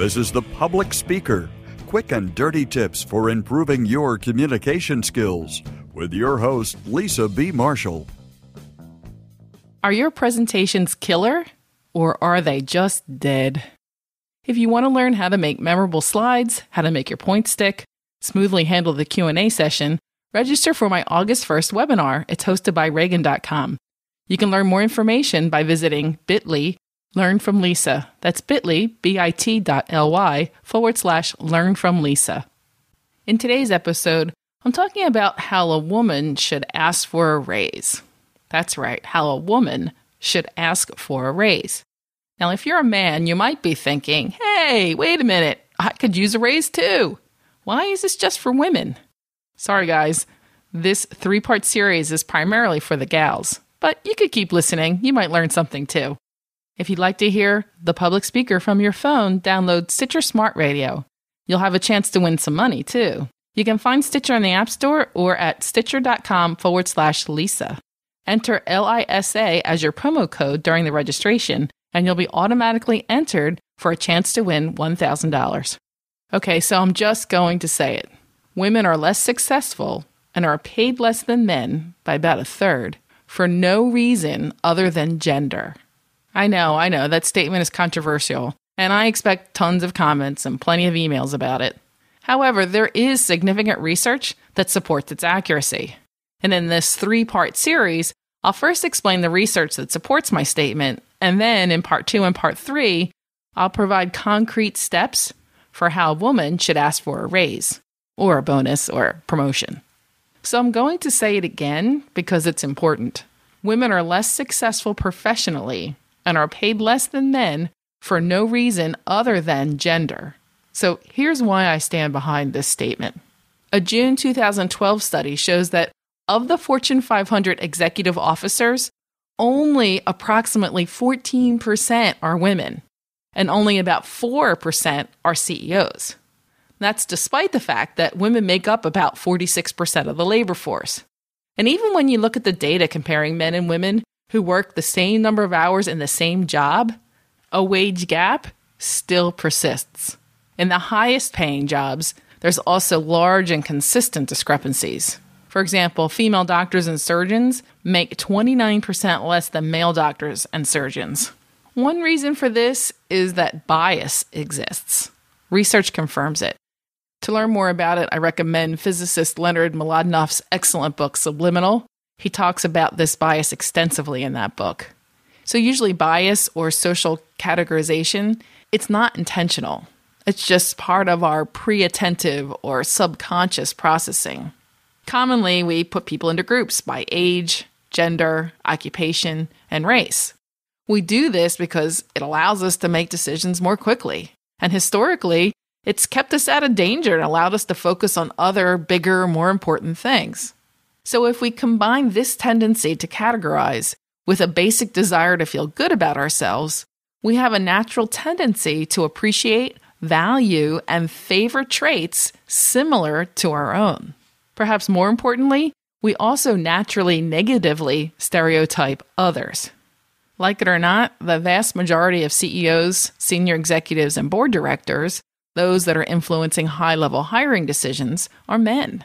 This is The Public Speaker quick and dirty tips for improving your communication skills with your host, Lisa B. Marshall. Are your presentations killer or are they just dead? If you want to learn how to make memorable slides, how to make your points stick, smoothly handle the Q&A session, register for my August 1st webinar. It's hosted by Ragan.com. You can learn more information by visiting bit.ly learn from Lisa. That's bit.ly, bit.ly forward slash learn from Lisa. In today's episode, I'm talking about how a woman should ask for a raise. That's right, how a woman should ask for a raise. Now, if you're a man, you might be thinking, hey, wait a minute, I could use a raise too. Why is this just for women? Sorry, guys, this three part series is primarily for the gals, but you could keep listening. You might learn something too. If you'd like to hear the public speaker from your phone, download Stitcher Smart Radio. You'll have a chance to win some money too. You can find Stitcher in the App Store or at stitcher.com forward slash Lisa. Enter LISA as your promo code during the registration, and you'll be automatically entered for a chance to win $1,000. Okay, so I'm just going to say it. Women are less successful and are paid less than men by about a third for no reason other than gender. I know, I know, that statement is controversial, and I expect tons of comments and plenty of emails about it. However, there is significant research that supports its accuracy. And in this three part series, I'll first explain the research that supports my statement, and then in part two and part three, I'll provide concrete steps for how a woman should ask for a raise, or a bonus, or promotion. So I'm going to say it again because it's important. Women are less successful professionally and are paid less than men for no reason other than gender. So here's why I stand behind this statement. A June 2012 study shows that of the Fortune 500 executive officers, only approximately 14% are women, and only about 4% are CEOs. That's despite the fact that women make up about 46% of the labor force. And even when you look at the data comparing men and women who work the same number of hours in the same job, a wage gap still persists. In the highest paying jobs, there's also large and consistent discrepancies. For example, female doctors and surgeons make 29% less than male doctors and surgeons. One reason for this is that bias exists. Research confirms it. To learn more about it, I recommend physicist Leonard Mlodinow's excellent book, Subliminal. He talks about this bias extensively in that book. So, usually, bias or social categorization, it's not intentional. It's just part of our pre attentive or subconscious processing. Commonly, we put people into groups by age, gender, occupation, and race. We do this because it allows us to make decisions more quickly. And historically, it's kept us out of danger and allowed us to focus on other, bigger, more important things. So, if we combine this tendency to categorize with a basic desire to feel good about ourselves, we have a natural tendency to appreciate, value, and favor traits similar to our own. Perhaps more importantly, we also naturally negatively stereotype others. Like it or not, the vast majority of CEOs, senior executives, and board directors those that are influencing high level hiring decisions are men.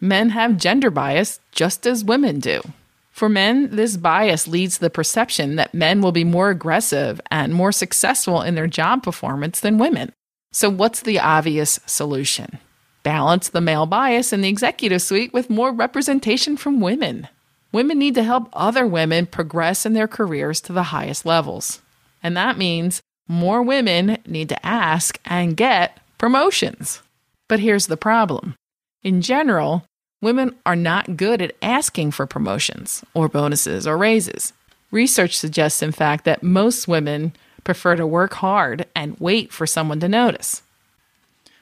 Men have gender bias just as women do. For men, this bias leads to the perception that men will be more aggressive and more successful in their job performance than women. So, what's the obvious solution? Balance the male bias in the executive suite with more representation from women. Women need to help other women progress in their careers to the highest levels. And that means more women need to ask and get promotions. But here's the problem in general, women are not good at asking for promotions or bonuses or raises. Research suggests, in fact, that most women prefer to work hard and wait for someone to notice.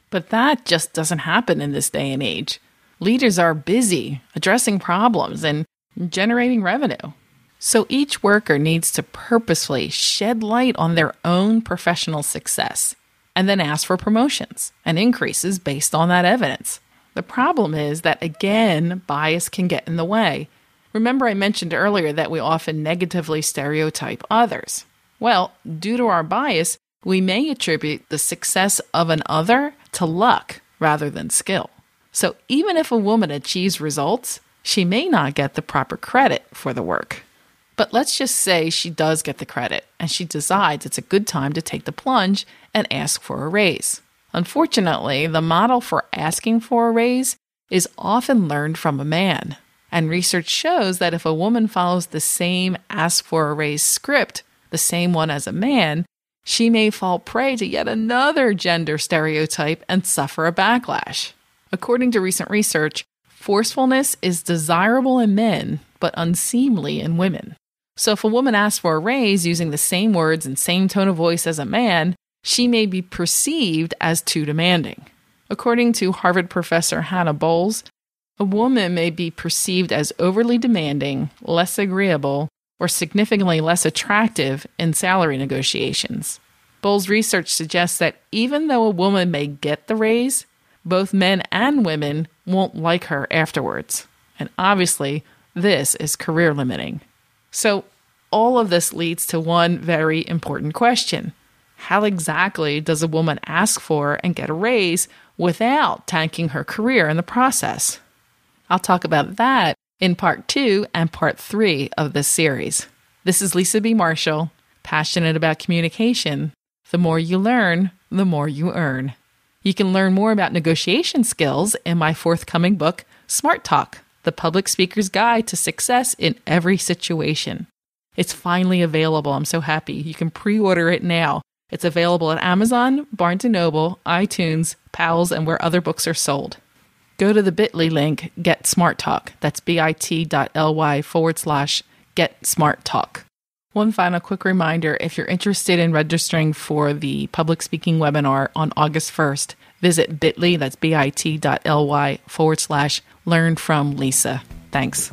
But that just doesn't happen in this day and age. Leaders are busy addressing problems and generating revenue. So each worker needs to purposefully shed light on their own professional success and then ask for promotions and increases based on that evidence. The problem is that, again, bias can get in the way. Remember, I mentioned earlier that we often negatively stereotype others. Well, due to our bias, we may attribute the success of an other to luck rather than skill. So even if a woman achieves results, she may not get the proper credit for the work. But let's just say she does get the credit and she decides it's a good time to take the plunge and ask for a raise. Unfortunately, the model for asking for a raise is often learned from a man. And research shows that if a woman follows the same ask for a raise script, the same one as a man, she may fall prey to yet another gender stereotype and suffer a backlash. According to recent research, forcefulness is desirable in men, but unseemly in women. So if a woman asks for a raise using the same words and same tone of voice as a man, she may be perceived as too demanding. According to Harvard professor Hannah Bowles, a woman may be perceived as overly demanding, less agreeable, or significantly less attractive in salary negotiations. Bowles' research suggests that even though a woman may get the raise, both men and women won't like her afterwards. And obviously, this is career limiting. So, all of this leads to one very important question How exactly does a woman ask for and get a raise without tanking her career in the process? I'll talk about that in part two and part three of this series. This is Lisa B. Marshall, passionate about communication. The more you learn, the more you earn. You can learn more about negotiation skills in my forthcoming book, Smart Talk the Public Speaker's Guide to Success in Every Situation. It's finally available. I'm so happy. You can pre order it now. It's available at Amazon, Barnes & Noble, iTunes, Powell's, and where other books are sold. Go to the bit.ly link, Get Smart Talk. That's bit.ly forward slash Get Smart Talk. One final quick reminder if you're interested in registering for the public speaking webinar on August 1st, visit bit.ly, that's bit.ly forward slash learn from Lisa. Thanks.